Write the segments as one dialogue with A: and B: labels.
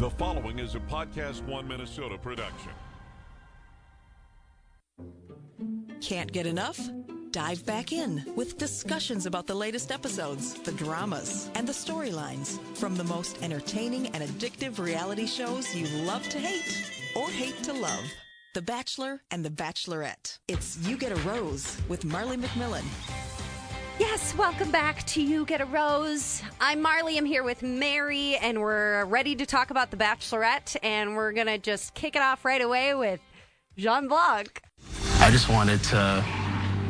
A: The following is a Podcast One Minnesota production.
B: Can't get enough? Dive back in with discussions about the latest episodes, the dramas, and the storylines from the most entertaining and addictive reality shows you love to hate or hate to love. The Bachelor and The Bachelorette. It's You Get a Rose with Marley McMillan.
C: Yes, welcome back to You Get a Rose. I'm Marley. I'm here with Mary, and we're ready to talk about The Bachelorette. And we're going to just kick it off right away with Jean Blanc.
D: I just wanted to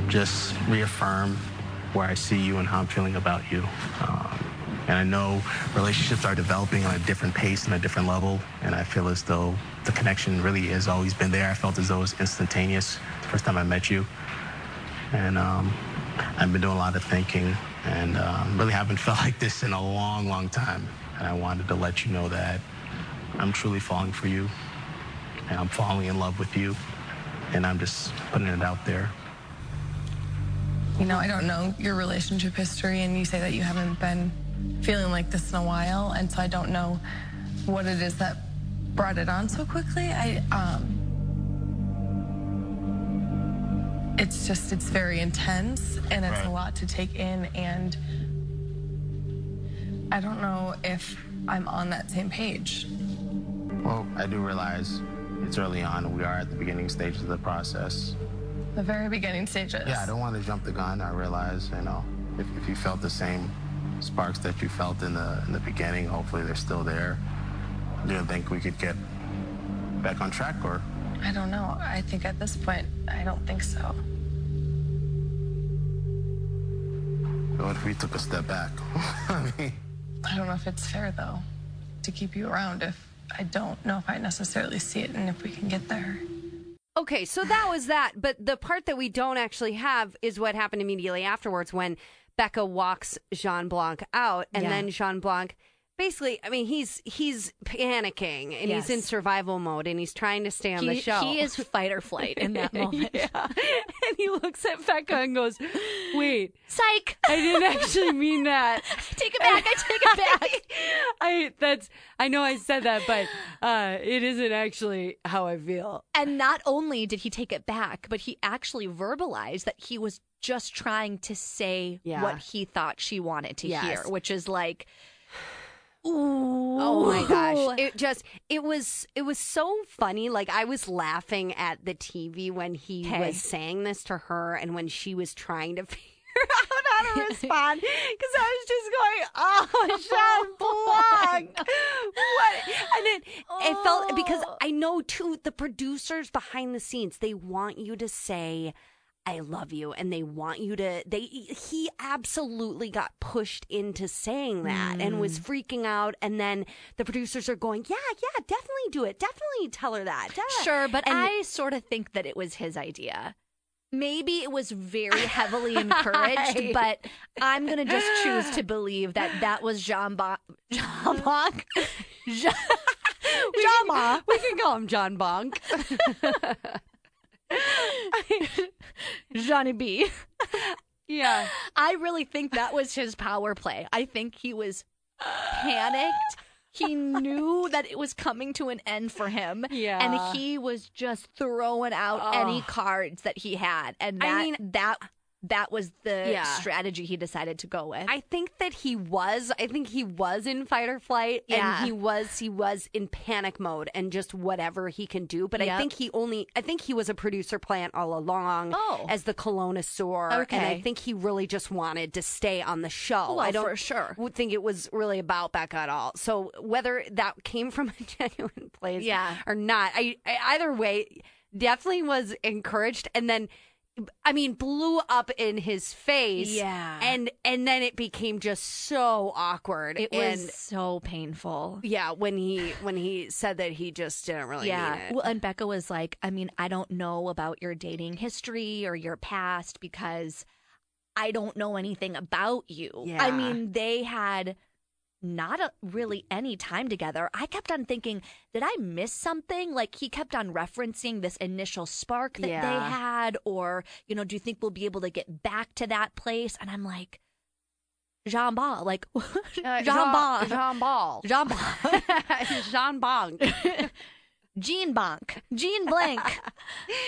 D: just reaffirm where I see you and how I'm feeling about you. Um, and I know relationships are developing on a different pace and a different level. And I feel as though the connection really has always been there. I felt as though it was instantaneous the first time I met you. And um, I've been doing a lot of thinking and um, really haven't felt like this in a long, long time. And I wanted to let you know that I'm truly falling for you. And I'm falling in love with you. And I'm just putting it out there.
E: You know, I don't know your relationship history, and you say that you haven't been feeling like this in a while, and so I don't know what it is that brought it on so quickly. I, um, it's just, it's very intense, and it's
D: Right.
E: a lot to take in, and I don't know if I'm on that same page.
D: Well, I do realize it's early on. We are at the beginning stages of the process.
E: The very beginning stages.
D: Yeah, I don't want to jump the gun. I realize, you know, if, if you felt the same sparks that you felt in the in the beginning, hopefully they're still there. Do you think we could get back on track, or
E: I don't know. I think at this point, I don't think so.
D: What if we took a step back? I mean,
E: I don't know if it's fair though to keep you around if I don't know if I necessarily see it and if we can get there.
C: Okay, so that was that. But the part that we don't actually have is what happened immediately afterwards when Becca walks Jean Blanc out, and
F: Yeah.
C: then Jean Blanc. Basically, I mean, he's he's panicking and he's in survival mode and he's trying to stay on the show.
F: he is fight or flight in that moment.
C: yeah. And he looks at Becca and goes, Wait,
F: Psych!
C: I didn't actually mean that.
F: Take it back. I take it back.
C: I that's I know I said that, but uh, it isn't actually how I feel.
F: And not only did he take it back, but he actually verbalized that he was just trying to say
C: Yeah.
F: what he thought she wanted to
C: Yes.
F: hear, which is like, ooh.
C: Oh my gosh. It just it was it was so funny. Like I was laughing at the TV when he
F: Okay.
C: was saying this to her and when she was trying to figure out how to respond because I was just going, "Oh, oh Jean Blanc, what?" And it it felt because
F: Oh.
C: I know too the producers behind the scenes they want you to say. I love you, and they want you to. They he absolutely got pushed into saying that and was
F: Mm.
C: freaking out, and then the producers are going, "Yeah, yeah, definitely do it, definitely tell her that." da."
F: Sure, but
C: And-
F: I sort of think that it was his idea. Maybe it was very heavily encouraged, but I'm going to just choose to believe that that was Jean Bonk. Jean Bonk? Jean,
C: we can, we can call him John Bonk.
F: Johnny B.
C: yeah,
F: I really think that was his power play. I think he was panicked. He knew that it was coming to an end for him.
C: Yeah.
F: And he was just throwing out any
C: Oh.
F: cards that he had. And that
C: I mean-
F: that that was the
C: Yeah.
F: strategy he decided to go with.
C: I think that he was. I think he was in fight or flight,
F: Yeah.
C: and he was. He was in panic mode and just whatever he can do. But I think he only. I think he was a producer plant all along.
F: Oh.
C: as the colonosaur, and I think he really just wanted to stay on the show.
F: Well,
C: I don't
F: for sure.
C: would think it was really about Becca at all. So whether that came from a genuine place,
F: Yeah.
C: or not, I, I either way definitely was encouraged, and then. I mean, blew up in his face.
F: Yeah.
C: And and then it became just so awkward.
F: it
C: and
F: was so painful.
C: yeah, when he when he said that he just didn't really
F: yeah.
C: mean it.
F: Well, and Becca was like, I mean, I don't know about your dating history or your past because I don't know anything about you. I mean, they had not a, really any time together. I kept on thinking, did I miss something? Like he kept on referencing this initial spark that they had, or, you know, do you think we'll be able to get back to that place? And I'm like, Jean Ball, like
C: Uh,
F: Jean
C: Jean
F: Ball,
C: Jean Ball.
F: Jean Ball,
C: Jean Bonk.
F: Jean Blanc, Jean Blanc.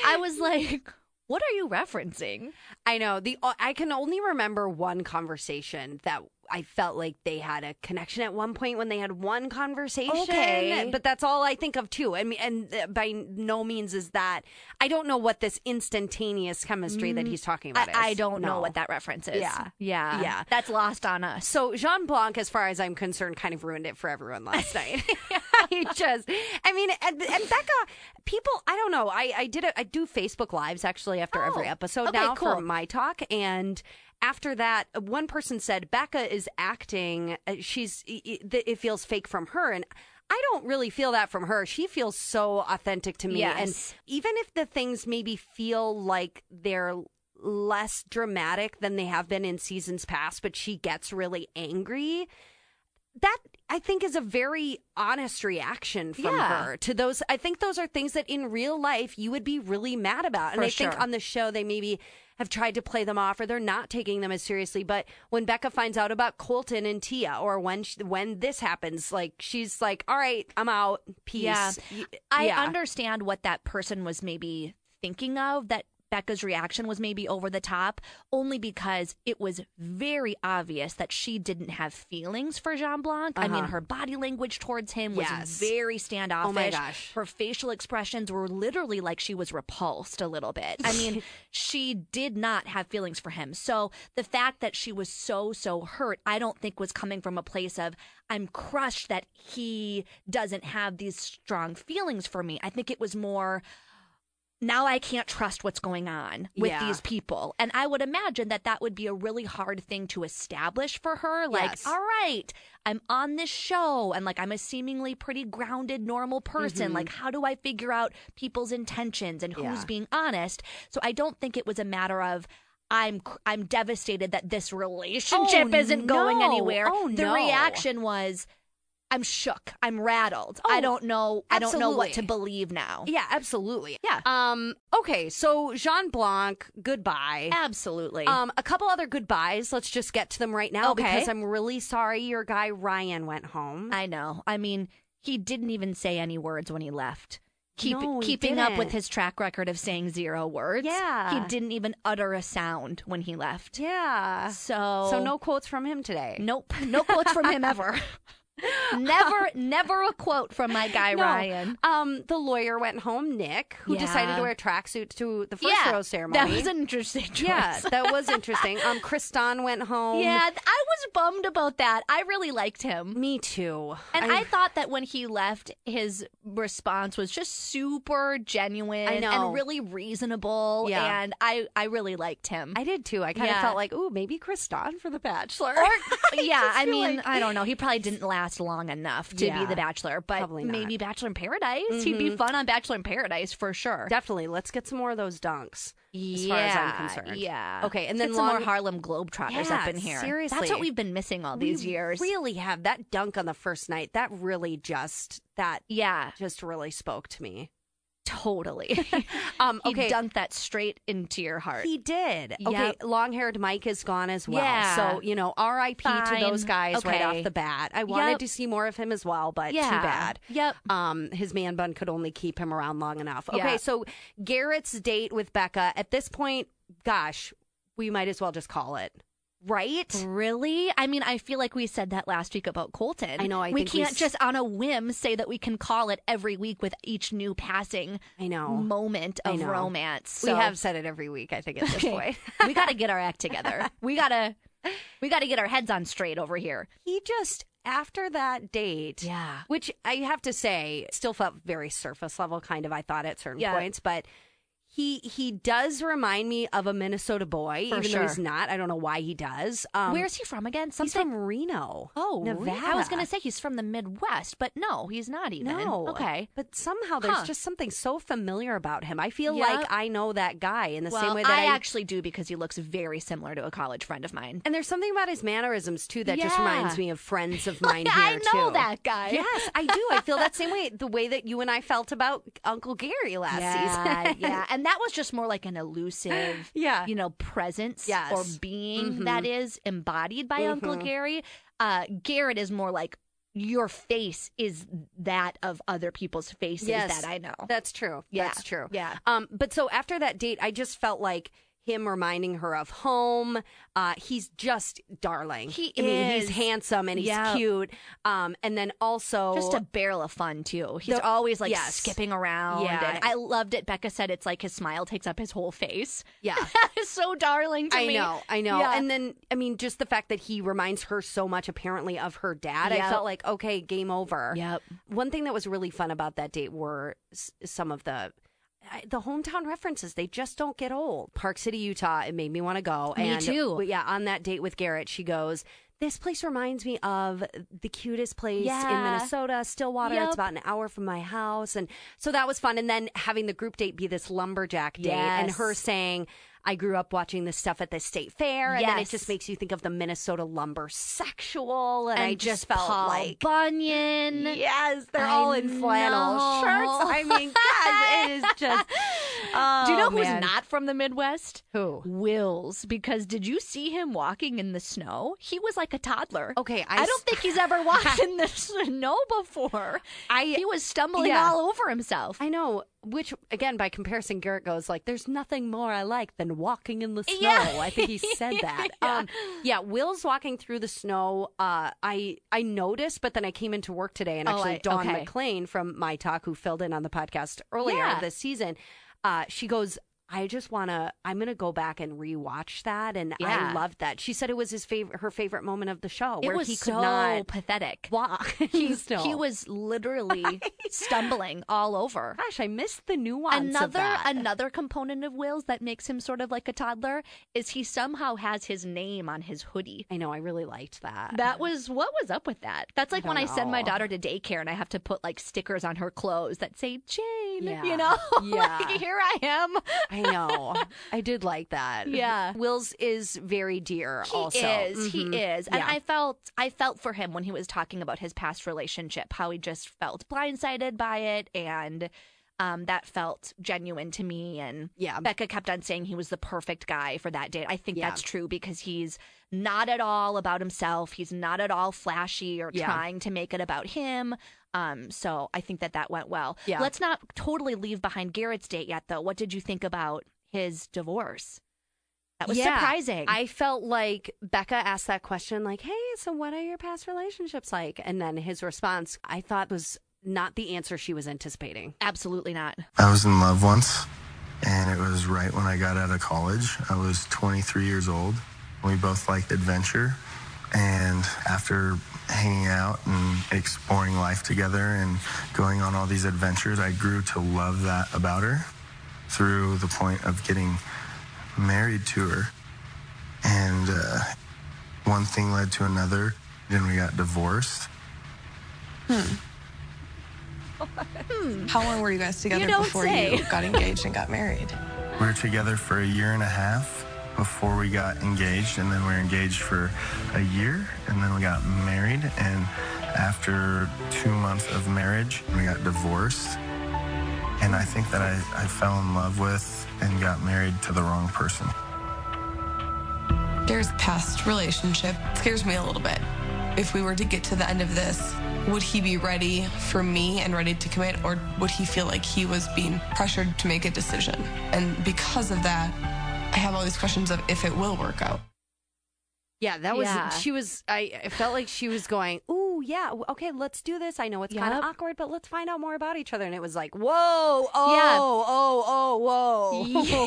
F: I was like, what are you referencing?
C: I know the I can only remember one conversation that I felt like they had a connection at one point when they had one conversation.
F: Okay.
C: but that's all I think of too. I mean, and uh, by no means is that I don't know what this instantaneous chemistry that he's talking about is.
F: Mm, I, I don't know what that reference is.
C: Yeah.
F: yeah,
C: Yeah.
F: That's lost on us.
C: So Jean Blanc, as far as I'm concerned, kind of ruined it for everyone last night. he just, I mean, and, and Becca, people, I don't know. I, I did it. I do Facebook lives actually after every
F: Oh,
C: episode
F: okay,
C: now for my talk, and after that, one person said Becca is acting. uh, She's it, it feels fake from her, and. I don't really feel that from her. She feels so authentic to me.
F: Yes.
C: And even if the things maybe feel like they're less dramatic than they have been in seasons past, but she gets really angry, that I think is a very honest reaction from
F: Yeah.
C: her to those. I think those are things that in real life you would be really mad about. And
F: For
C: I think on the show they maybe have tried to play them off or they're not taking them as seriously. But when Becca finds out about Colton and Tia, or when she, when this happens, like she's like, "All right, I'm out. Peace."
F: Yeah.
C: Y-
F: I
C: yeah.
F: understand what that person was maybe thinking of that Becca's reaction was maybe over the top only because it was very obvious that she didn't have feelings for Jean Blanc. I mean,
C: Uh-huh.
F: her body language towards him was
C: Yes.
F: very standoffish.
C: Oh my gosh.
F: Her facial expressions were literally like she was repulsed a little bit. I mean, she did not have feelings for him. So the fact that she was so, so hurt, I don't think was coming from a place of, I'm crushed that he doesn't have these strong feelings for me. I think it was more, now I can't trust what's going on with
C: Yeah.
F: these people. And I would imagine that that would be a really hard thing to establish for her. Like,
C: Yes.
F: all right, I'm on this show and like I'm a seemingly pretty grounded, normal person. Like, how do I figure out people's intentions and who's
C: Mm-hmm. Yeah.
F: being honest? So I don't think it was a matter of, I'm I'm devastated that this relationship
C: Oh,
F: isn't going anywhere.
C: Oh,
F: the
C: no.
F: reaction was I'm shook. I'm rattled. I
C: Oh,
F: don't know I don't know what to believe now.
C: Yeah, absolutely.
F: Yeah.
C: Um. Okay. So Jean Blanc, goodbye.
F: Absolutely.
C: Um, a couple other goodbyes. Let's just get to them right now
F: Okay.
C: because I'm really sorry your guy Ryan went home.
F: I know. I mean, he didn't even say any words when he left. Keep,
C: No,
F: keeping up with his track record of saying zero words.
C: Yeah.
F: He didn't even utter a sound when he left.
C: yeah.
F: So
C: So no quotes from him today.
F: Nope. No quotes from him ever. Never never a quote from my guy
C: No.
F: Ryan.
C: Um, the lawyer went home, Nick, who decided to wear a tracksuit to the first
F: yeah,
C: rose ceremony.
F: That was an interesting choice.
C: yeah, that was interesting. Um, Kristan went home.
F: Yeah, I was bummed about that. I really liked him.
C: me too.
F: And I, thought that when he left, his response was just super genuine
C: I
F: and really reasonable.
C: Yeah.
F: And I, I really liked him.
C: I did too. I kind of
F: Yeah.
C: felt like, ooh, maybe Kristan for the Bachelor.
F: yeah, I mean,
C: like-
F: I don't know. He probably didn't last long enough to
C: Yeah,
F: be the Bachelor, but.
C: Mm-hmm.
F: maybe Bachelor in Paradise. He'd be fun on Bachelor in Paradise for sure.
C: Definitely. Let's get some more of those dunks. As far as I'm concerned.
F: Yeah.
C: Okay, and then
F: get some more Harlem Globetrotters
C: Yeah,
F: up in here.
C: seriously.
F: That's what we've been missing all these
C: We
F: years.
C: Really have that dunk on the first night. That really just that
F: yeah,
C: just really spoke to me.
F: Totally.
C: Um,
F: he
C: okay.
F: dunked that straight into your heart.
C: He did. Okay, long haired Mike is gone as well.
F: Yeah.
C: So, you know, RIP to those guys right off the bat. I wanted
F: Yep.
C: to see more of him as well, but
F: yeah.
C: too bad.
F: Yep.
C: Um, his man bun could only keep him around long enough. Okay,
F: Yeah.
C: so Garrett's date with Becca, at this point, gosh, we might as well just call it. Right?
F: Really? I mean, I feel like we said that last week about Colton.
C: I know, I
F: we can't
C: s-
F: just on a whim say that we can call it every week with each new passing
C: I know.
F: moment of
C: know.
F: romance.
C: We have said it every week, I think, at this point.
F: we got to get our act together. We got to we got to get our heads on straight over here.
C: he just after that date
F: Yeah.
C: which i have to say still felt very surface level kind of i thought at certain
F: Yeah.
C: points but he he does remind me of a minnesota boy
F: For
C: even though he's not i don't know why he does um,
F: Where's he from again?
C: he's from reno
F: Oh,
C: nevada
F: I was going to say he's from the Midwest, but no, he's not even.
C: no
F: Okay.
C: but somehow there's
F: Huh.
C: just something so familiar about him i feel
F: Yeah.
C: like i know that guy in the
F: well,
C: same way that
F: I,
C: I,
F: actually do because he looks very similar to a college friend of mine.
C: and there's something about his mannerisms too that just reminds me of friends of mine here
F: I know
C: too.
F: that guy.
C: Yes, I do. I feel that same way. The way that you and I felt about Uncle Gary last
F: yeah,
C: season.
F: yeah. And And that was just more like an elusive,
C: Yeah.
F: you know, presence
C: Yes.
F: or being
C: Mhm.
F: that is embodied by Uncle
C: Mhm.
F: Gary. Uh, Garrett is more like your face is that of other people's faces
C: Yes.
F: that I know.
C: That's true.
F: Yeah.
C: That's true.
F: Yeah.
C: Um, but so after that date, I just felt like him reminding her of home. Uh, he's just darling.
F: He
C: I mean, he's handsome and he's
F: Yeah.
C: cute. Um, and then also
F: just a barrel of fun too. He's
C: The-
F: always like
C: yes.
F: skipping around.
C: Yeah.
F: And I loved it. Becca said it's like his smile takes up his whole face.
C: yeah.
F: That is so darling to
C: I
F: me.
C: know, I know.
F: Yeah.
C: And then, I mean, just the fact that he reminds her so much, apparently, of her dad, I felt like, okay, game over.
F: Yep.
C: One thing that was really fun about that date were s- some of the. I- The hometown references, they just don't get old. Park City, Utah, it made me want to go.
F: Me
C: and
F: too.
C: Yeah, on that date with Garrett, she goes, This place reminds me of the cutest place in Minnesota, Stillwater.
F: Yep.
C: It's about an hour from my house. And so that was fun. And then having the group date be this lumberjack date and her saying, I grew up watching this stuff at the state fair, and then it just makes you think of the Minnesota lumber sexual, and,
F: And
C: I just, felt
F: Paul
C: like
F: Bunyan.
C: yes, they're
F: I
C: all in flannel
F: know.
C: shirts. I mean, God, it is just. Oh,
F: Do you know oh, who's
C: man.
F: not from the Midwest?
C: Who?
F: Wills. Because did you see him walking in the snow? He was like a toddler.
C: Okay, I
F: don't think he's ever walked in the snow before.
C: I-
F: he was stumbling
C: yeah.
F: all over himself.
C: I know. Which again, by comparison, Garrett goes like, "There's nothing more I like than walking in the snow."
F: Yeah.
C: I think he said that.
F: Yeah.
C: Um, yeah, Wills walking through the snow. Uh, I I noticed, but then I came into work today, and
F: Oh,
C: actually,
F: I-
C: Dawn
F: okay.
C: McLean from My Talk, who filled in on the podcast earlier
F: Yeah.
C: this season, uh, she goes. I just want to. I'm going to go back and rewatch that, and
F: Yeah.
C: I loved that. She said it was his favorite, her favorite moment of the show,
F: it
C: where
F: was
C: he could
F: so
C: not
F: pathetic.
C: walk.
F: He, he was literally stumbling all over.
C: Gosh, I missed the nuance of
F: another
C: that.
F: another component of Wills that makes him sort of like a toddler is he somehow has his name on his hoodie.
C: I know. I really liked that.
F: That was what was up with that. That's like when I send my daughter to daycare and I have to put like stickers on her clothes that say Jane.
C: Yeah.
F: You know,
C: Yeah.
F: like here I am.
C: I know. I did like that.
F: Yeah.
C: Wills is very dear.
F: He
C: also,
F: is. He
C: Mhm.
F: is. And
C: Yeah.
F: I felt I felt for him when he was talking about his past relationship, how he just felt blindsided by it and um, that felt genuine to me. And
C: Yeah.
F: Becca kept on saying he was the perfect guy for that date. I think
C: Yeah.
F: that's true because he's not at all about himself. He's not at all flashy or
C: Yeah.
F: trying to make it about him. Um, so I think that that went well.
C: Yeah.
F: Let's not totally leave behind Garrett's date yet, though. What did you think about his divorce? That was
C: Yeah.
F: surprising.
C: I felt like Becca asked that question, like, "Hey, so what are your past relationships like?" And then his response, I thought was not the answer she was anticipating.
F: Absolutely not.
G: I was in love once, and it was right when I got out of college. I was 23 years old. We both liked adventure, and after hanging out and exploring life together and going on all these adventures, I grew to love that about her through the point of getting married to her. And uh, one thing led to another. Then we got divorced. Hmm.
E: How long were you guys together
F: don't
E: before
F: say.
E: you got engaged and got married?
G: We were together for a year and a half before we got engaged, and then we were engaged for a year, and then we got married. And after two months of marriage, we got divorced. And I think that I, I fell in love with and got married to the wrong person.
E: Garrett's past relationship scares me a little bit. If we were to get to the end of this, would he be ready for me and ready to commit, or would he feel like he was being pressured to make a decision? And because of that, I have all these questions of if it will work out.
C: Yeah, that was
F: Yeah.
C: she was. I, I felt like she was going, "Ooh, yeah, okay, let's do this." I know it's kind of awkward, but let's find out more about each other. And it was like, "Whoa, oh,
F: Yeah.
C: oh, oh, whoa,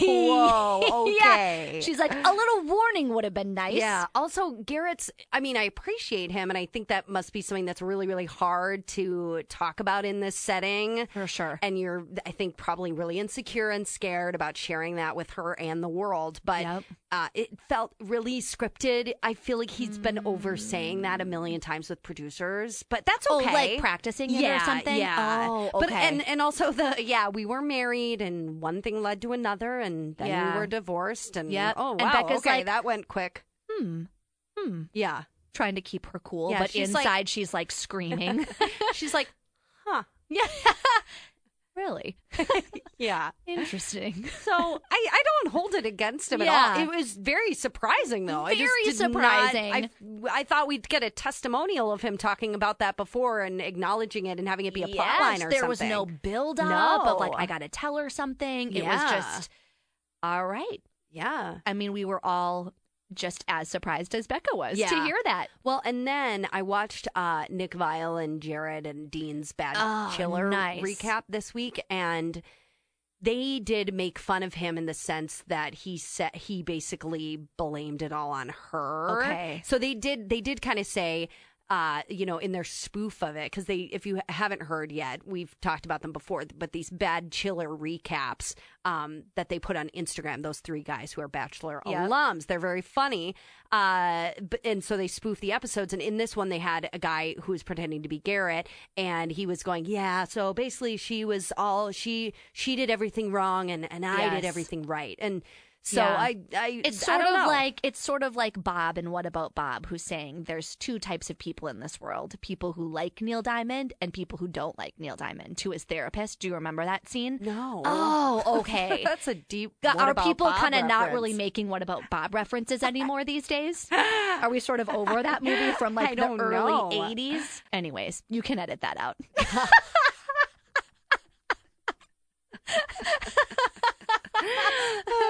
C: whoa, okay."
F: Yeah. She's like, a little warning would have been nice.
C: Yeah. Also, Garrett's, I mean, I appreciate him, and I think that must be something that's really, really hard to talk about in this setting.
F: For sure.
C: And you're, I think, probably really insecure and scared about sharing that with her and the world. But
F: Yep.
C: uh, it felt really scripted. I feel like he's been oversaying that a million times with producers, but that's
F: Oh,
C: okay.
F: like practicing it or something?
C: Yeah.
F: Oh, okay.
C: But and and also the yeah, we were married, and one thing led to another, and then
F: Yeah.
C: we were divorced, and
F: Yep.
C: oh
F: And
C: wow,
F: Becca's
C: okay,
F: like-
C: that went quick.
F: Hmm. Hmm.
C: Yeah.
F: Trying to keep her cool,
C: Yeah,
F: but
C: she's
F: inside
C: like-
F: she's like screaming.
C: She's like, huh.
F: yeah. Really
C: Yeah.
F: interesting.
C: So I, I don't hold it against him
F: Yeah.
C: at all. It was very surprising, though. I just
F: Very
C: not-
F: surprising.
C: I, I thought we'd get a testimonial of him talking about that before and acknowledging it and having it be a plot
F: Yes,
C: line or
F: there
C: something.
F: was no build up no. of like I got to tell her something. It was
C: Yeah.
F: just all right.
C: Yeah.
F: I mean, we were all just as surprised as Becca was to hear that.
C: Well, and then I watched uh, Nick Viall and Jared and Dean's Bad
F: Oh,
C: Chiller
F: nice.
C: recap this week, and they did make fun of him in the sense that he said he basically blamed it all on her.
F: Okay.
C: so they did they did kind of say. Uh, you know, in their spoof of it, because they, if you haven't heard yet, we've talked about them before. But these bad chiller recaps um, that they put on Instagram, those three guys who are Bachelor
F: Yep.
C: alums, they're very funny. Uh, but, and so they spoof the episodes. And in this one, they had a guy who was pretending to be Garrett, and he was going, "Yeah, so basically, she was all she she did everything wrong, and and I did everything right." And so
F: Yeah.
C: I, I,
F: It's
C: I
F: sort
C: don't
F: of
C: know.
F: like it's sort of like Bob and What About Bob, who's saying there's two types of people in this world: people who like Neil Diamond and people who don't like Neil Diamond. To his therapist, do you remember that scene?
C: no.
F: Oh, okay.
C: That's a deep. What
F: Are people kind of not really making what about Bob references anymore these days? Are we sort of over that movie from
C: I
F: like the early
C: know.
F: 80s? Anyways, you can edit that out.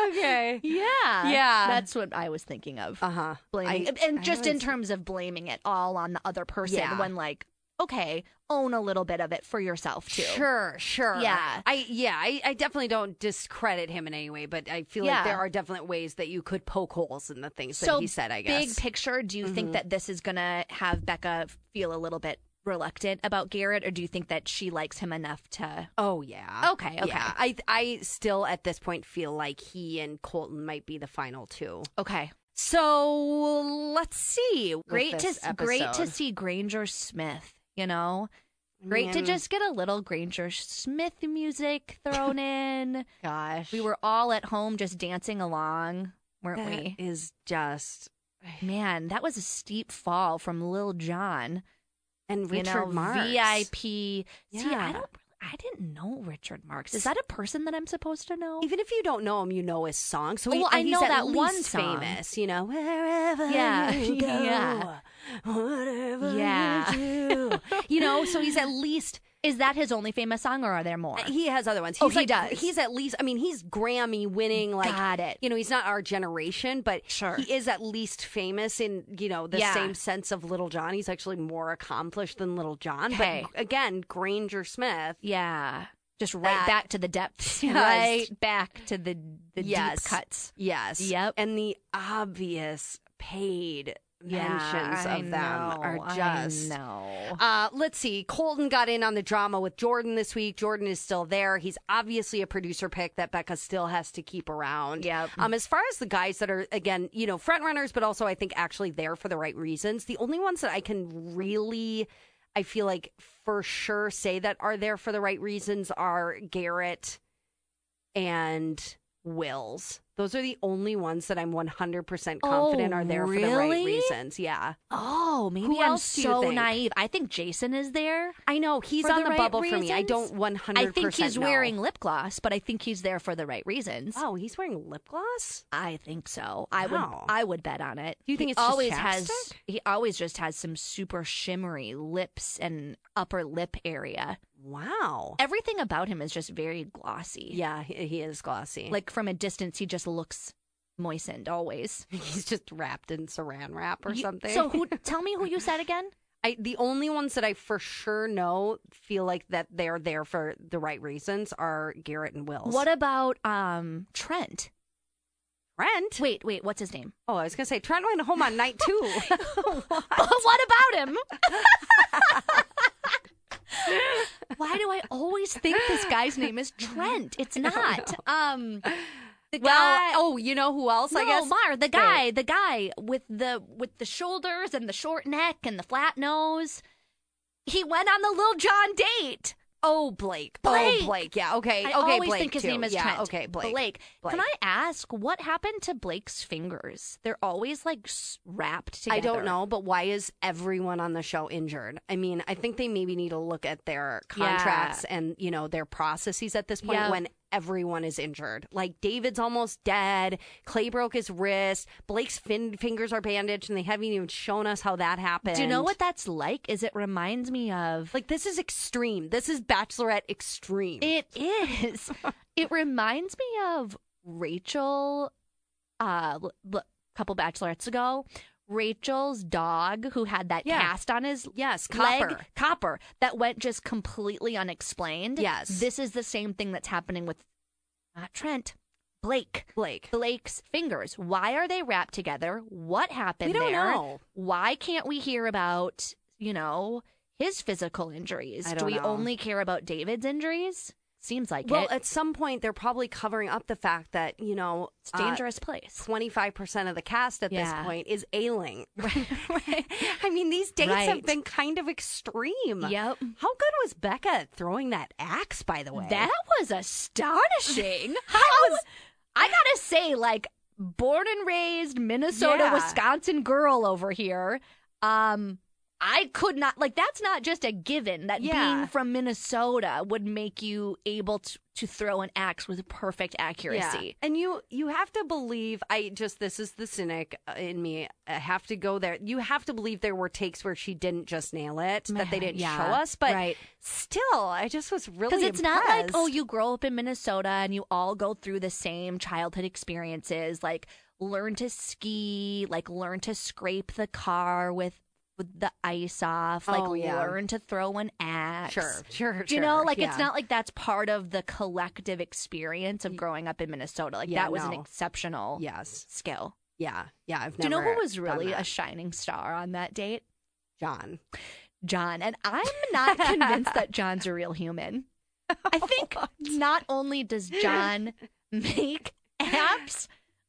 C: okay.
F: Yeah.
C: Yeah.
F: That's what I was thinking of.
C: Uh huh.
F: blaming
C: I-
F: and
C: I
F: just in terms of blaming it all on the other person
C: Yeah.
F: when like okay own a little bit of it for yourself too
C: Sure, sure.
F: Yeah.
C: I yeah, I, I definitely don't discredit him in any way, but I feel
F: Yeah.
C: like there are definite ways that you could poke holes in the things
F: so
C: that he said, I guess. Mm-hmm.
F: big picture do you think that this is gonna have becca feel a little bit reluctant about garrett or do you think that she likes him enough to
C: Oh yeah.
F: Okay, okay.
C: Yeah. I I still at this point feel like he and Colton might be the final two.
F: okay
C: So let's see. with
F: great to
C: this
F: great to see granger smith you know great to just get a little granger smith music thrown in
C: gosh.
F: we were all at home just dancing along weren't
C: That
F: we
C: is just
F: Man, that was a steep fall from Lil Jon.
C: And
F: You
C: Richard
F: know,
C: Marx.
F: VIP. See, I don't. I didn't know Richard Marx. Is that a person that I'm supposed to know?
C: Even if you don't know him, you know his song. So he,
F: Well, I
C: he's
F: know
C: at
F: that one song.
C: famous. You know, wherever
F: Yeah,
C: you go,
F: yeah.
C: whatever
F: Yeah.
C: you do. you know, so he's at least
F: Is that his only famous song, or are there more?
C: he has other ones.
F: Oh, he
C: like,
F: does.
C: He's at least. I mean, he's Grammy winning. Like,
F: Got it.
C: You know, he's not our generation, but
F: Sure.
C: he is at least famous in you know the
F: Yeah.
C: same sense of Little John. He's actually more accomplished than Little John.
F: Okay.
C: But again, Granger Smith.
F: yeah, just right
C: That-
F: back to the depths.
C: Yes.
F: Right back to the the
C: Yes.
F: deep cuts.
C: Yes.
F: Yep.
C: And the obvious paid mentions
F: I
C: of them
F: know,
C: are just.
F: know.
C: Uh, let's see. Colton got in on the drama with Jordan this week. Jordan is still there. He's obviously a producer pick that Becca still has to keep around.
F: Yep.
C: Um, as far as the guys that are again, you know, front runners, but also I think actually there for the right reasons. The only ones that I can really, I feel like for sure say that are there for the right reasons are Garrett and Wills. Those are the only ones that I'm 100% confident
F: Oh,
C: are there for the right reasons. Yeah.
F: Oh, maybe
C: Who
F: I'm so naive. I think Jason is there.
C: I know he's on
F: the right
C: bubble for me. I don't 100%.
F: I think he's
C: know.
F: wearing lip gloss, but I think he's there for the right reasons.
C: Oh, he's wearing lip gloss?
F: I think so. I
C: Wow.
F: would I would bet on it.
C: Do you think
F: he
C: it's just
F: always has he always just has some super shimmery lips and upper lip area.
C: Wow.
F: Everything about him is just very glossy.
C: Yeah, he, he is glossy.
F: Like from a distance he just looks moistened always.
C: he's just wrapped in saran wrap or
F: You-
C: something.
F: So who tell me who you said again?
C: I the only ones that I for sure know feel like that they're there for the right reasons are Garrett and Wills.
F: What about um Trent?
C: Trent?
F: Wait, wait, what's his name?
C: Oh, I was gonna say Trent went home on night two.
F: what about him? Why do I always think this guy's name is Trent? It's not. Um the
C: well,
F: guy
C: oh, you know who else?
F: no,
C: I guess
F: Mar, the guy, the guy with the with the shoulders and the short neck and the flat nose. He went on the Lil Jon date.
C: Oh, Blake.
F: Oh, Blake.
C: Oh, Blake. Yeah. Okay.
F: I
C: okay.
F: always
C: Blake
F: think his
C: too.
F: name is
C: yeah,
F: Trent.
C: Okay. Blake.
F: Blake. Can I ask what happened to Blake's fingers? They're always like wrapped together.
C: I don't know, but why is everyone on the show injured? I mean, I think they maybe need to look at their contracts and you know their processes at this point
F: Yeah.
C: when everyone is injured. Like David's almost dead. Clay broke his wrist. Blake's fin- fingers are bandaged, and they haven't even shown us how that happened.
F: Do you know what that's like? Is it reminds me of
C: Like this is extreme. This is Bachelorette extreme.
F: It is. it reminds me of Rachel, uh, a couple bachelorettes ago. Rachel's dog, who had that
C: Yeah.
F: cast on his
C: yes,
F: leg,
C: copper.
F: copper, that went just completely unexplained.
C: Yes.
F: this is the same thing that's happening with not Trent, Blake.
C: Blake.
F: Blake's fingers. Why are they wrapped together? What happened
C: We don't
F: there?
C: know.
F: Why can't we hear about, you know, his physical injuries? Do we
C: know.
F: only care about David's injuries? Seems like it.
C: Well,
F: it.
C: at some point, they're probably covering up the fact that you know
F: It's a dangerous place.
C: Twenty five percent of the cast at
F: Yeah.
C: this point is ailing. Right. I mean, these dates have been kind of extreme.
F: Yep.
C: How good was Becca at throwing that axe? By the way,
F: That was astonishing. How I gotta say, like born and raised Minnesota,
C: Yeah.
F: Wisconsin girl over here. Um, I could not like that's not just a given that
C: Yeah.
F: being from Minnesota would make you able to, to throw an axe with perfect
C: Yeah.
F: accuracy.
C: And you you have to believe I just this is the cynic uh, in me. I have to go there. You have to believe there were takes where she didn't just nail it, that they didn't
F: Yeah,
C: show us, but
F: right.
C: still I just was really
F: Because it's not like, oh, you grow up in Minnesota and you all go through the same childhood experiences, like learn to ski, like learn to scrape the car with with the ice off, like
C: Oh, yeah.
F: learn to throw an axe.
C: Sure, sure,
F: Do you know,
C: sure,
F: like it's not like that's part of the collective experience of growing up in Minnesota. Like
C: Yeah,
F: that was an exceptional
C: Yes.
F: skill.
C: Yeah. Yeah. I've
F: Do you know who was really a shining star on that date?
C: John?
F: John. And I'm not convinced that John's a real human. I think not only does John make apps,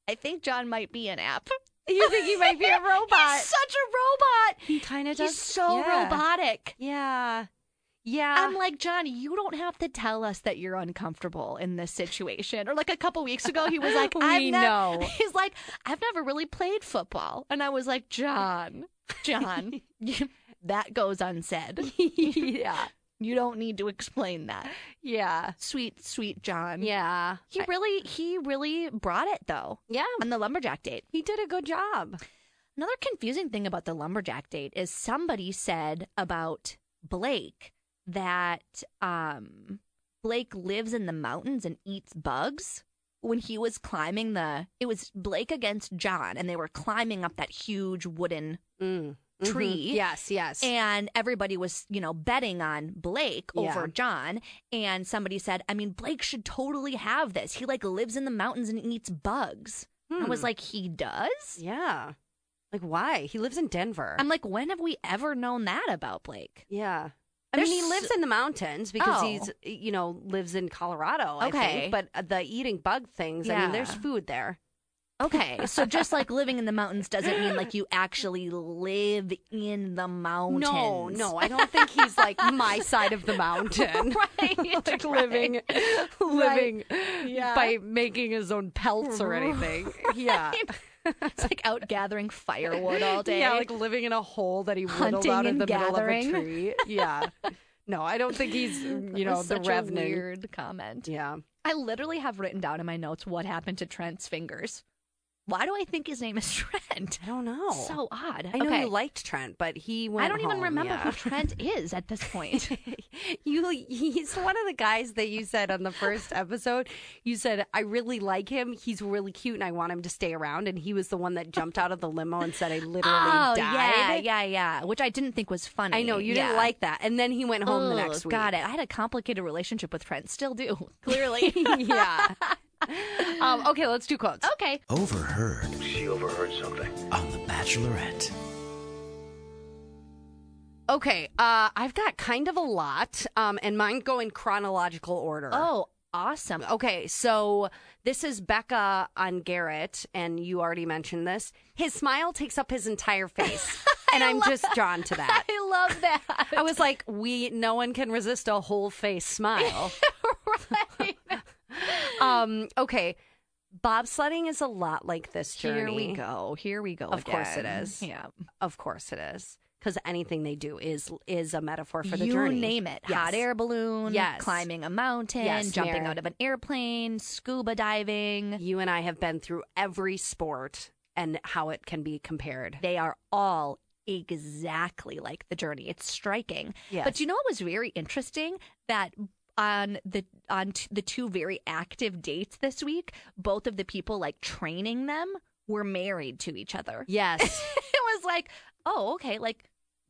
F: I think John might be an app.
C: You think he might be a robot?
F: He's such a robot.
C: He kind of does.
F: He's so
C: yeah.
F: robotic.
C: Yeah. Yeah.
F: I'm like, John, you don't have to tell us that you're uncomfortable in this situation. Or like a couple weeks ago, he was like, I've nev-"
C: know.
F: He's like, I've never really played football. And I was like, John, John, that goes unsaid.
C: yeah.
F: You don't need to explain that.
C: Yeah.
F: Sweet, sweet John.
C: Yeah.
F: He really, he really brought it though
C: Yeah.
F: on the lumberjack date.
C: He did a good job.
F: Another confusing thing about the lumberjack date is somebody said about Blake that um, Blake lives in the mountains and eats bugs. When he was climbing the, it was Blake against John, and they were climbing up that huge wooden
C: Mm.
F: Tree.
C: Mhm. Yes. Yes.
F: And everybody was, you know, betting on Blake over
C: Yeah.
F: John. And somebody said, I mean, Blake should totally have this. He like lives in the mountains and eats bugs. I was
C: Hmm.
F: like, he does?
C: yeah. Like why? He lives in Denver.
F: I'm like, when have we ever known that about Blake?
C: yeah. I mean, he lives in the mountains because
F: Oh.
C: he's, you know, lives in Colorado. I
F: Okay.
C: think. But the eating bug things. I mean, there's food there.
F: Okay, so just like living in the mountains doesn't mean like you actually live in the mountains.
C: No, no, I don't think he's like my side of the mountain.
F: right,
C: like living, living
F: Yeah.
C: by making his own pelts or mm-hmm. anything. Yeah.
F: It's like out gathering firewood all day.
C: Yeah, like living in a hole that he whittled out
F: and
C: the middle of a tree. Yeah. No, I don't think he's, you know, the
F: a weird comment.
C: Yeah.
F: I literally have written down in my notes what happened to Trent's fingers. Why do I think his name is Trent?
C: I don't know.
F: So odd.
C: I know
F: okay.
C: you liked Trent, but he went
F: I don't even remember
C: yeah.
F: who Trent is at this point.
C: you he's one of the guys that you said on the first episode you said i really like him he's really cute and i want him to stay around and he was the one that jumped out of the limo and said i literally
F: oh
C: died
F: yeah, yeah, yeah. Which I didn't think was funny.
C: i know you
F: Yeah.
C: didn't like that and then he went home the next week
F: Got it. I had a complicated relationship with Trent. Still do. Clearly.
C: yeah um, okay let's do quotes
F: okay.
H: Overheard. She overheard something. On The Bachelorette.
C: okay uh, i've got kind of a lot um, and mine go in chronological order
F: Oh, awesome.
C: Okay, so this is Becca on Garrett, and you already mentioned this. His smile takes up his entire face. and I'm just drawn to that.
F: I love that.
C: I was like, we no one can resist a whole face smile.
F: right.
C: um, okay. Bobsledding is a lot like this journey.
F: Here we go. Here we go.
C: Of course it is.
F: Yeah.
C: Of course it is. Because anything they do is is a metaphor for the
F: you
C: journey.
F: name it.
C: Yes.
F: Hot air balloon,
C: Yes.
F: climbing a mountain,
C: Yes,
F: jumping
C: Mary.
F: out of an airplane, scuba diving.
C: You and I have been through every sport and how it can be compared.
F: They are all exactly like the journey. It's striking.
C: Yes.
F: But you know what was very interesting? That on the on t- the two very active dates this week, both of the people like training them were married to each other.
C: Yes.
F: it was like, oh, okay, like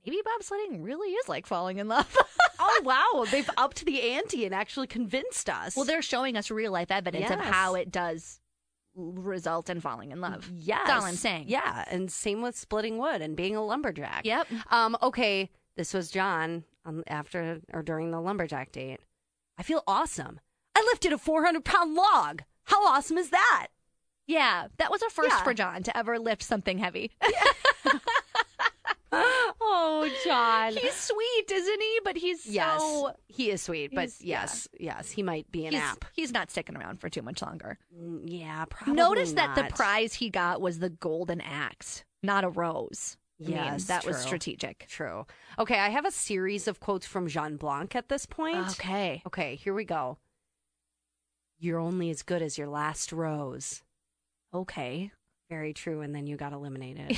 F: maybe bobsledding really is like falling in love.
C: oh wow, they've upped the ante and actually convinced us.
F: well, they're showing us real life evidence of how it does result in falling in love.
C: Yes.
F: That's all I'm saying.
C: Yeah, and same with splitting wood and being a lumberjack.
F: Yep.
C: Um, okay, this was John um, after or during the lumberjack date. I feel awesome. I lifted a 400 pound log. How awesome is that?
F: Yeah, that was a first
C: Yeah.
F: for John to ever lift something heavy.
C: Oh, John.
F: he's sweet, isn't he? But he's
C: yes,
F: so
C: he is sweet, but
F: he's- yeah.
C: yes, yes, he might be an
F: he's,
C: app.
F: he's not sticking around for too much longer.
C: Mm, Yeah, probably.
F: Notice that the prize he got was the golden axe, not a rose. I mean,
C: Yes,
F: that was strategic.
C: True. Okay, I have a series of quotes from Jean Blanc at this point.
F: Okay.
C: Okay, here we go. You're only as good as your last rose.
F: Okay.
C: Very true, and then you got eliminated.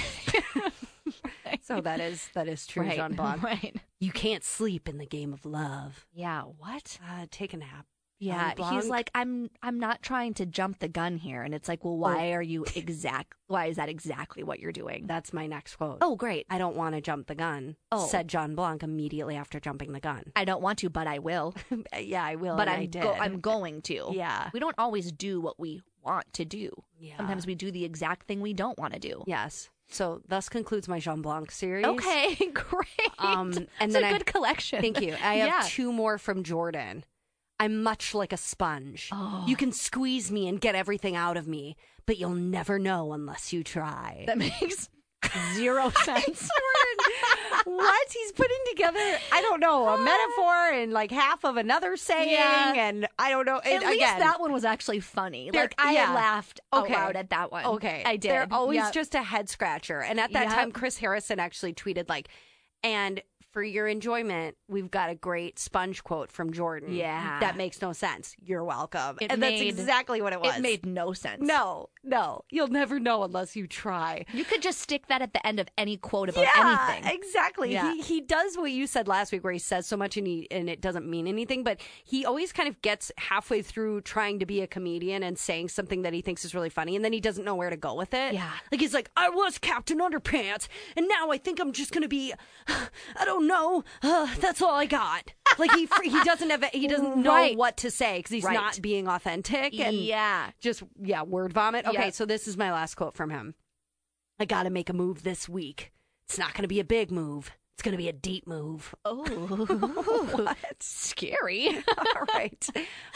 C: so that is that is true,
F: right.
C: Jean Blanc.
F: Right.
C: You can't sleep in the game of love.
F: Yeah. What?
C: Uh, take a nap.
F: Yeah. He's like, I'm. I'm not trying to jump the gun here, and it's like, well, why are you exact? Why is that exactly what you're doing?
C: That's my next quote.
F: oh, great.
C: I don't want to jump the gun.
F: Oh.
C: said John Blanc immediately after jumping the gun.
F: I don't want to, but I will.
C: yeah, I will.
F: but I'm
C: I did.
F: go- I'm going to.
C: Yeah.
F: We don't always do what we want to do.
C: Yeah.
F: Sometimes we do the exact thing we don't want to do.
C: Yes. So thus concludes my Jean Blanc series.
F: Okay, great.
C: Um, and
F: it's
C: then
F: a
C: I-
F: good collection.
C: Thank you. I have
F: Yeah.
C: two more from Jordan. I'm much like a sponge. You oh. can squeeze me and get everything out of me, but you'll never know unless you try.
F: That makes zero sense.
C: what? He's putting together, I don't know, a metaphor and like half of another saying,
F: Yeah.
C: and I don't know.
F: At
C: and
F: least
C: again,
F: that one was actually funny. Like I
C: yeah.
F: laughed
C: Okay.
F: out loud at that one.
C: Okay.
F: I did.
C: They're always
F: Yep.
C: just a head scratcher. And at that
F: Yep.
C: time, Chris Harrison actually tweeted, like, and for your enjoyment, we've got a great sponge quote from Jordan.
F: Yeah.
C: That makes no sense. You're welcome.
F: It
C: and
F: made-
C: that's exactly what it was.
F: It made no sense.
C: no, no. You'll never know unless you try.
F: You could just stick that at the end of any quote about
C: yeah,
F: anything.
C: exactly.
F: Yeah.
C: He he does what you said last week, where he says so much and he and it doesn't mean anything. But he always kind of gets halfway through trying to be a comedian and saying something that he thinks is really funny, and then he doesn't know where to go with it.
F: Yeah.
C: like he's like, I was Captain Underpants, and now I think I'm just gonna be, I don't know. Uh, that's all I got. Like he he doesn't have he doesn't know
F: Right.
C: what to say because he's
F: Right.
C: not being authentic and
F: yeah.
C: just yeah word vomit. Okay,
F: Yep.
C: so this is my last quote from him. I got to make a move this week. It's not going to be a big move. It's going to be a deep move.
F: Oh,
C: what?
F: scary.
C: All right.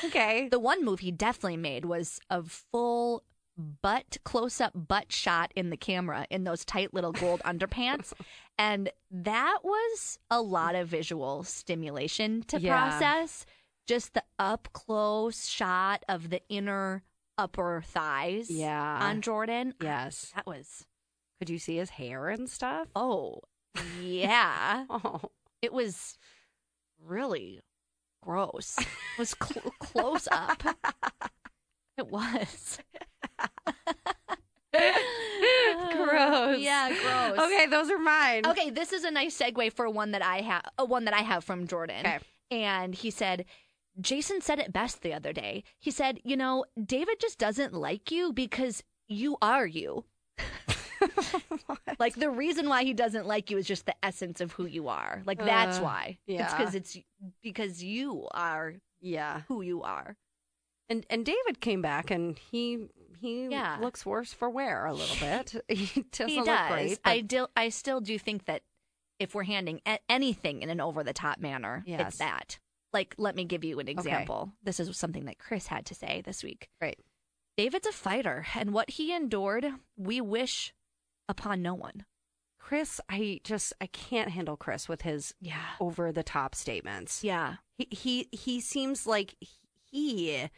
C: Okay.
F: The one move he definitely made was a full butt close up butt shot in the camera in those tight little gold underpants. And that was a lot of visual stimulation to
C: Yeah.
F: process. Just the up close shot of the inner upper thighs
C: Yeah.
F: on Jordan.
C: Yes.
F: That was,
C: Could you see his hair and stuff?
F: oh, yeah.
C: Oh.
F: It was really gross. It was cl- close up. It was.
C: Gross.
F: Yeah, gross.
C: Okay, those are mine.
F: Okay, this is a nice segue for one that I have, uh, one that I have from Jordan.
C: Okay.
F: And he said, Jason said it best the other day. He said, "You know, David just doesn't like you because you are you." like the reason why he doesn't like you is just the essence of who you are. Like that's
C: Uh,
F: why. It's
C: yeah.
F: because it's because you are
C: Yeah.
F: who you are.
C: And and David came back and he he
F: Yeah.
C: looks worse for wear a little bit. he doesn't
F: he
C: look
F: does.
C: great.
F: I
C: but-
F: do. I still do think that if we're handing a- anything in an over the top manner,
C: Yes.
F: it's that. Like, let me give you an example. This is something that Chris had to say this week.
C: Right.
F: David's a fighter, and what he endured, we wish upon no one.
C: Chris, I just I can't handle Chris with his
F: Yeah.
C: over the top statements.
F: Yeah.
C: He, he he seems like he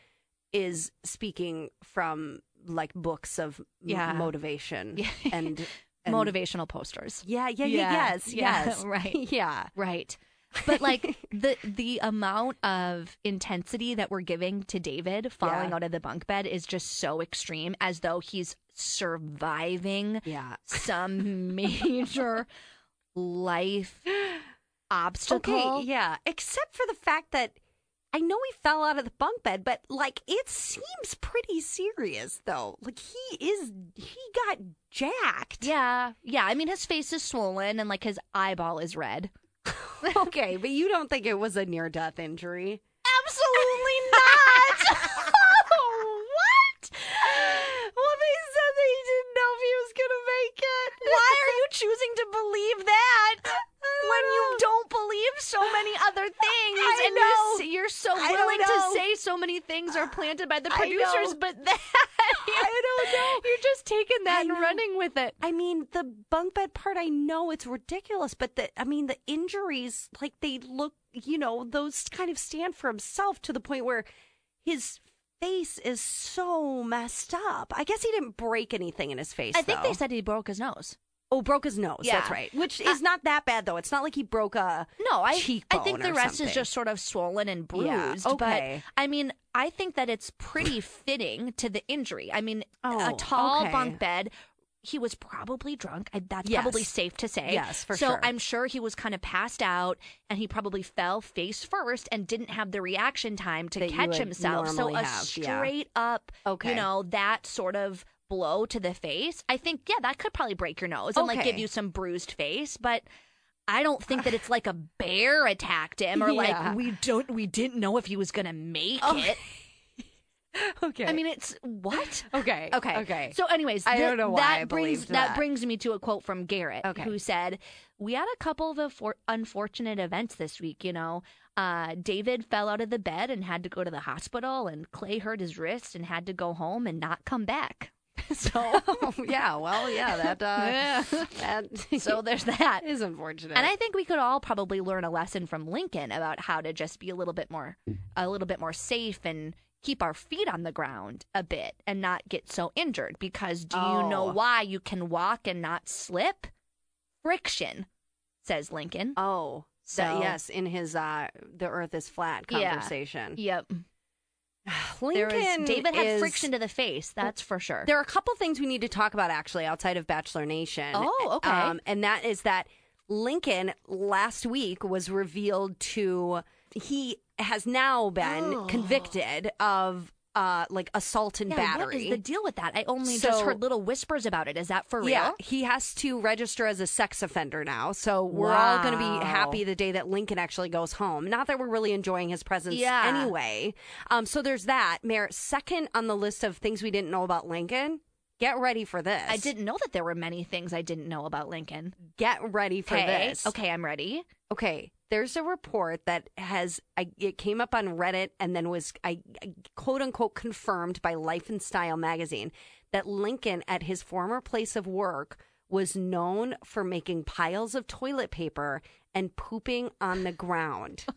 C: is speaking from like books of m-
F: Yeah.
C: motivation
F: Yeah.
C: and, and
F: Motivational posters.
C: Yeah, yeah, yeah, yes, yes,
F: right.
C: yeah.
F: Right. But like the the amount of intensity that we're giving to David falling out of the bunk bed is just so extreme as though he's surviving
C: Yeah.
F: some major life obstacle.
C: Okay, yeah. Except for the fact that I know he fell out of the bunk bed, but like it seems pretty serious though. Like he is he got jacked.
F: Yeah. Yeah. I mean his face is swollen and like his eyeball is red.
C: okay, but you don't think it was a near death injury?
F: Absolutely not. what?
C: Well, they said they didn't know if he was gonna make it.
F: Why are you choosing to believe that when you don't believe so many other things?
C: I
F: and
C: know.
F: You're, you're so willing to say so many things are planted by the producers, but that
C: I don't know.
F: You're just taking that
C: I
F: and
C: know.
F: running with it.
C: I mean, the bunk bed part, I know it's ridiculous, but the, I mean, the injuries, like they look, you know, those kind of stand for himself to the point where his face is so messed up. I guess he didn't break anything in his face.
F: I think
C: though.
F: they said he broke his nose.
C: Oh, broke his nose.
F: Yeah.
C: That's right. Which uh, is not that bad though. It's not like he broke a
F: No, I I think the rest
C: something.
F: is just sort of swollen and
C: Yeah,
F: bruised.
C: okay.
F: But I mean, I think that it's pretty fitting to the injury. I mean,
C: Oh,
F: a tall
C: okay.
F: bunk bed. He was probably drunk. I, that's
C: Yes.
F: probably safe to say.
C: Yes, for
F: so
C: sure.
F: I'm sure he was kind of passed out, and he probably fell face first and didn't have the reaction time to
C: That
F: catch himself. So a
C: have, yeah.
F: straight up,
C: Okay.
F: you know, that sort of blow to the face. I think, yeah, that could probably break your nose and like give you some bruised face, but. I don't think that it's like a bear attacked him or
C: Yeah.
F: like we don't we didn't know if he was gonna make it.
C: okay.
F: I mean it's what?
C: okay,
F: Okay.
C: okay.
F: So anyways,
C: I don't know why
F: that
C: I
F: brings
C: believed
F: that.
C: that.
F: brings me to a quote from Garrett
C: Okay.
F: who said, "We had a couple of unfor- unfortunate events this week, you know. Uh, David fell out of the bed and had to go to the hospital and Clay hurt his wrist and had to go home and not come back." so
C: yeah, well, yeah, that uh, that
F: so there's that.
C: is unfortunate.
F: And I think we could all probably learn a lesson from Lincoln about how to just be a little bit more a little bit more safe and keep our feet on the ground a bit and not get so injured because do you know
C: Oh.
F: why you can walk and not slip? Friction, says Lincoln.
C: Oh,
F: So-
C: so yes, in his uh, "the Earth is flat"
F: Yeah.
C: conversation,
F: Yep.
C: Lincoln
F: There David had
C: is-
F: friction to the face, that's for sure.
C: There are a couple things we need to talk about actually outside of Bachelor Nation. Um,
F: Oh, okay.
C: and that is that Lincoln last week was revealed to he has now been
F: Oh.
C: convicted of uh like assault and
F: yeah,
C: battery.
F: what is the deal with that? I only
C: So-
F: just heard little whispers about it. Is that for real?
C: Yeah, he has to register as a sex offender now. So we're all going to be happy the day that Lincoln actually goes home. Not that we're really enjoying his presence
F: Yeah.
C: anyway. Um, so there's that. Mayor, second on the list of things we didn't know about Lincoln. Get ready for this.
F: I didn't know that there were many things I didn't know about Lincoln.
C: Get ready for
F: Okay.
C: this.
F: Okay, I'm ready.
C: Okay. There's a report that has I, it came up on Reddit and then was I, I quote unquote confirmed by Life and Style magazine that Lincoln at his former place of work was known for making piles of toilet paper and pooping on the ground.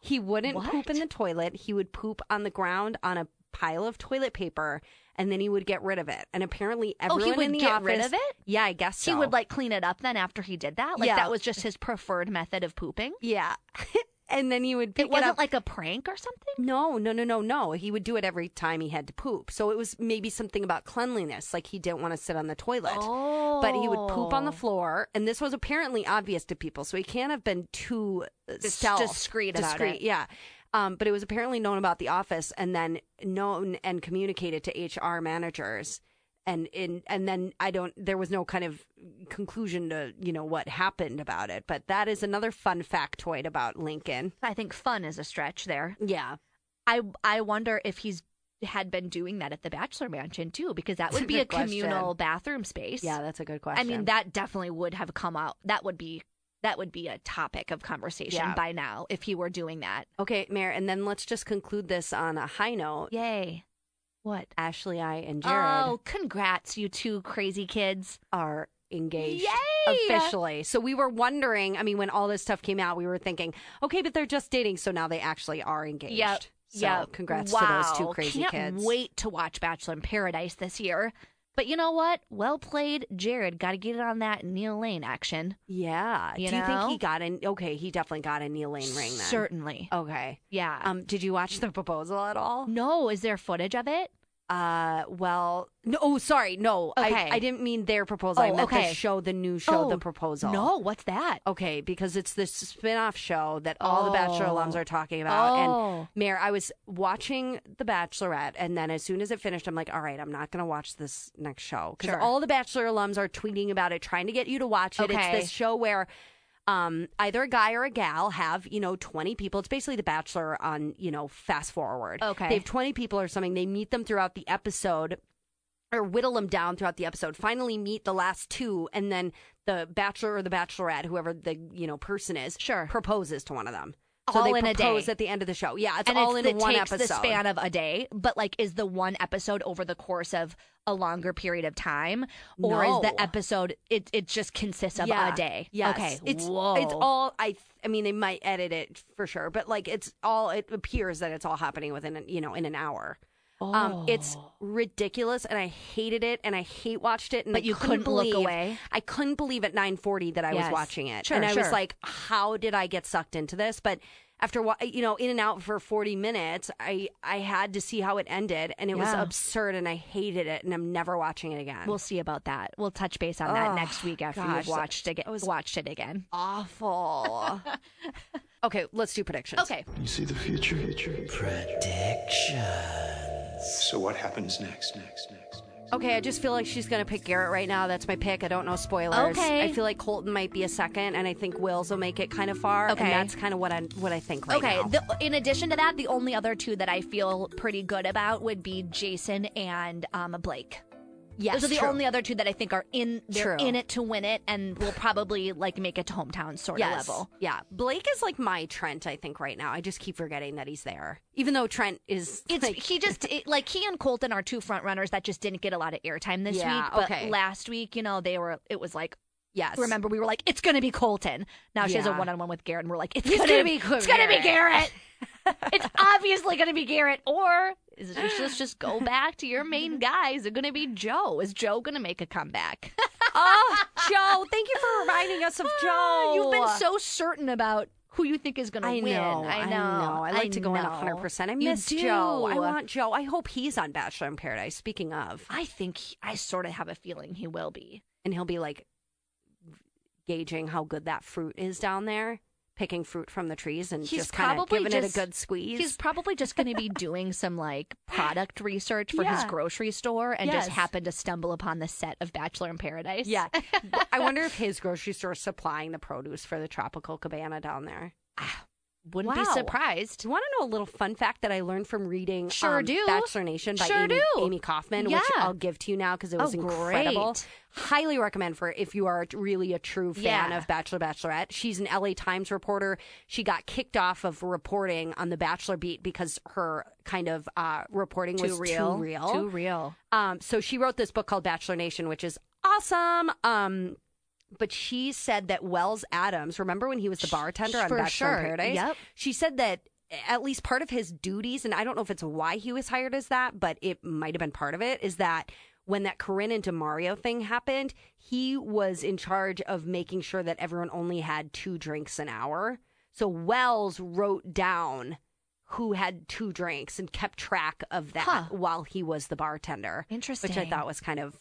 C: He wouldn't poop in the toilet. He would poop on the ground on a pile of toilet paper and then he would get rid of it. And apparently
F: Oh, he
C: everyone
F: would
C: in the
F: get
C: office
F: rid of it?
C: Yeah, I guess so.
F: He would like clean it up then after he did that? Like
C: Yeah.
F: that was just his preferred method of pooping?
C: Yeah. and then he would pick
F: It wasn't
C: up.
F: like a prank or something?
C: No, no, no, no, no. He would do it every time he had to poop. So it was maybe something about cleanliness, like he didn't want to sit on the toilet.
F: Oh.
C: But he would poop on the floor, and this was apparently obvious to people, so he can't have been too uh,
F: Dis-
C: stealth,
F: discreet about
C: discreet,
F: it.
C: Yeah. Um, but it was apparently known about the office, and then known and communicated to HR managers, and in and then I don't. There was no kind of conclusion to you know what happened about it. But that is another fun factoid about Lincoln.
F: I think fun is a stretch there.
C: Yeah.
F: I I wonder if he's had been doing that at the Bachelor Mansion too, because that would be a
C: question.
F: communal bathroom space.
C: Yeah, that's a good question.
F: I mean, that definitely would have come out. That would be that would be a topic of conversation
C: Yeah.
F: by now if he were doing that.
C: Okay, Mayor, and then let's just conclude this on a high note.
F: Yay. What?
C: Ashley, I, and Jared
F: Oh, congrats, you two crazy kids.
C: are engaged
F: Yay!
C: Officially. So we were wondering, I mean, when all this stuff came out, we were thinking, okay, but they're just dating, so now they actually are engaged.
F: Yep.
C: So
F: yep.
C: congrats
F: wow.
C: to those two crazy kids.
F: I Can't
C: kids.
F: wait to watch Bachelor in Paradise this year. But you know what? Well played, Jared. Got to get it on that Neil Lane action.
C: Yeah.
F: You
C: Do you think he got an okay, he definitely got a Neil Lane ring then.
F: Certainly.
C: Okay.
F: Yeah.
C: Um, did you watch the proposal at all?
F: no, is there footage of it?
C: Uh, well, no. Oh, sorry, no.
F: Okay.
C: I, I didn't mean their proposal. I
F: Oh,
C: meant
F: okay.
C: the show, the new show,
F: Oh,
C: the proposal.
F: No, what's that?
C: Okay, because it's this spin-off show that all the Bachelor
F: Oh.
C: alums are talking about.
F: Oh.
C: And Mayor, I was watching The Bachelorette, and then as soon as it finished, I'm like, all right, I'm not going to watch this next show because
F: Sure.
C: all the Bachelor alums are tweeting about it, trying to get you to watch it.
F: Okay.
C: It's this show where. Um, either a guy or a gal have, you know, 20 people. It's basically The Bachelor on, you know, fast forward.
F: Okay.
C: They have 20 people or something. They meet them throughout the episode or whittle them down throughout the episode. Finally, meet the last two, and then the bachelor or the bachelorette, whoever the you know person is,
F: Sure.
C: proposes to one of them. So
F: All
C: they
F: in a day.
C: at the end of the show. Yeah, it's
F: and
C: all
F: it's,
C: in
F: it
C: one
F: takes
C: episode.
F: the span of a day, but like, is the one episode over the course of a longer period of time, or is the episode it it just consists of
C: yeah.
F: a day?
C: Yes.
F: Okay.
C: It's
F: Whoa.
C: it's all I. th- I mean, they might edit it for sure, but like it's all. It appears that it's all happening within you know in an hour. Um, it's ridiculous, and I hated it, and I hate watched it, and
F: But
C: I
F: you
C: couldn't
F: couldn't look away?
C: I couldn't believe at nine forty that I was watching it,
F: Sure,
C: and I was like, "How did I get sucked into this?" But after you know, in and out for forty minutes, I I had to see how it ended, and it was absurd, and I hated it, and I'm never watching it again.
F: We'll see about that. We'll touch base on that
C: Oh,
F: next week after
C: gosh,
F: you've watched it,
C: was-
F: watched it again.
C: awful. okay, let's do predictions.
F: Okay.
H: You see the future.
I: So what happens next? Next? Next? Next?
C: Okay, I just feel like she's gonna pick Garrett right now. That's my pick. I don't know spoilers.
F: Okay.
C: I feel like Colton might be a second, and I think Wills will make it kind of far.
F: Okay.
C: and that's kind of what I what I think right
F: okay.
C: now.
F: The, in addition to that, the only other two that I feel pretty good about would be Jason and um, Blake.
C: Yes,
F: Those are the
C: true.
F: only other two that I think are in. They're
C: True.
F: in it to win it, and will probably like make it to hometown sort
C: yes.
F: of level.
C: Yeah, Blake is like my Trent. I think right now. I just keep forgetting that he's there, even though Trent is.
F: It's
C: like,
F: he just it, like he and Colton are two front runners that just didn't get a lot of airtime this
C: Yeah,
F: week. But
C: okay.
F: last week, you know, they were. It was like
C: yes.
F: remember we were like, it's gonna be Colton. Now she has a one on one with Garrett, and we're like, it's gonna,
C: gonna be
F: it's gonna be
C: Garrett.
F: Garrett. it's obviously gonna be Garrett, or is it just let's just go back to your main guy? Is it gonna be Joe? Is Joe gonna make a comeback?
C: oh, Joe, thank you for reminding us of ah, Joe.
F: You've been so certain about who you think is gonna win.
C: I know,
F: I know.
C: I like to go in
F: know.
C: 100%. I miss Joe. I want Joe. I hope he's on Bachelor in Paradise. Speaking of,
F: I think he- I sort of have a feeling he will be.
C: and he'll be like gauging how good that fruit is down there, picking fruit from the trees and
F: He's
C: just kind of giving it a good squeeze.
F: He's probably just going to be doing some like product research for his grocery store and
C: Yes.
F: just happened to stumble upon the set of Bachelor in Paradise.
C: yeah. I wonder if his grocery store is supplying the produce for the tropical cabana down there.
F: Ah, Wouldn't be surprised.
C: You want to know a little fun fact that I learned from reading
F: Sure
C: um,
F: do.
C: Bachelor Nation by
F: Sure
C: Amy,
F: do.
C: Amy Kaufman, which I'll give to you now because it was
F: Oh,
C: incredible.
F: great.
C: Highly recommend for if you are really a true fan
F: Yeah.
C: of Bachelor Bachelorette. She's an LA Times reporter. She got kicked off of reporting on the Bachelor beat because her kind of uh, reporting
F: Too
C: was
F: real.
C: too real.
F: Too real.
C: Um, so she wrote this book called Bachelor Nation, which is awesome. Um, but she said that Wells Adams, remember when he was the bartender on
F: For
C: Bachelor in
F: sure.
C: Paradise?
F: Yep.
C: She said that at least part of his duties, and I don't know if it's why he was hired as that, but it might have been part of it, is that when that Corinne and Demario thing happened, he was in charge of making sure that everyone only had two drinks an hour. So Wells wrote down who had two drinks and kept track of that
F: Huh.
C: while he was the bartender. Interesting. Which I thought was kind of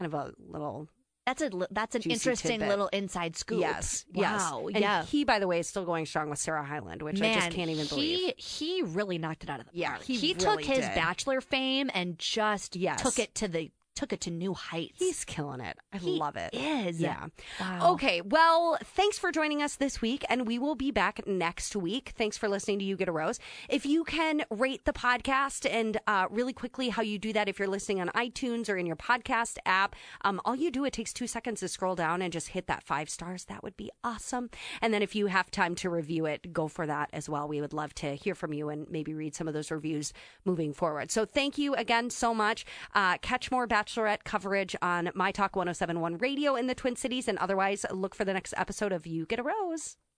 C: kind of a little
F: That's a that's an interesting
C: tidbit.
F: little inside scoop.
C: yes,
F: Wow.
C: yes. And
F: yeah.
C: he, by the way, is still going strong with Sarah Hyland, which
F: Man,
C: I just can't even
F: he,
C: believe.
F: He really knocked it out of the park.
C: Yeah,
F: park.
C: he
F: took his
C: did.
F: bachelor fame and just
C: Yes.
F: took it to the took it to new heights.
C: He's killing it. I love it.
F: He
C: love it.
F: is.
C: Yeah.
F: Wow.
C: Okay. Well, thanks for joining us this week, and we will be back next week. Thanks for listening to You Get a Rose. If you can rate the podcast and uh, really quickly, how you do that if you're listening on iTunes or in your podcast app, um, all you do, it takes two seconds to scroll down and just hit that five stars. That would be awesome. And then if you have time to review it, go for that as well. We would love to hear from you and maybe read some of those reviews moving forward. So thank you again so much. Uh, catch more Bachelor Bachelorette coverage on My Talk 1071 Radio in the Twin Cities. And otherwise, look for the next episode of You Get a Rose.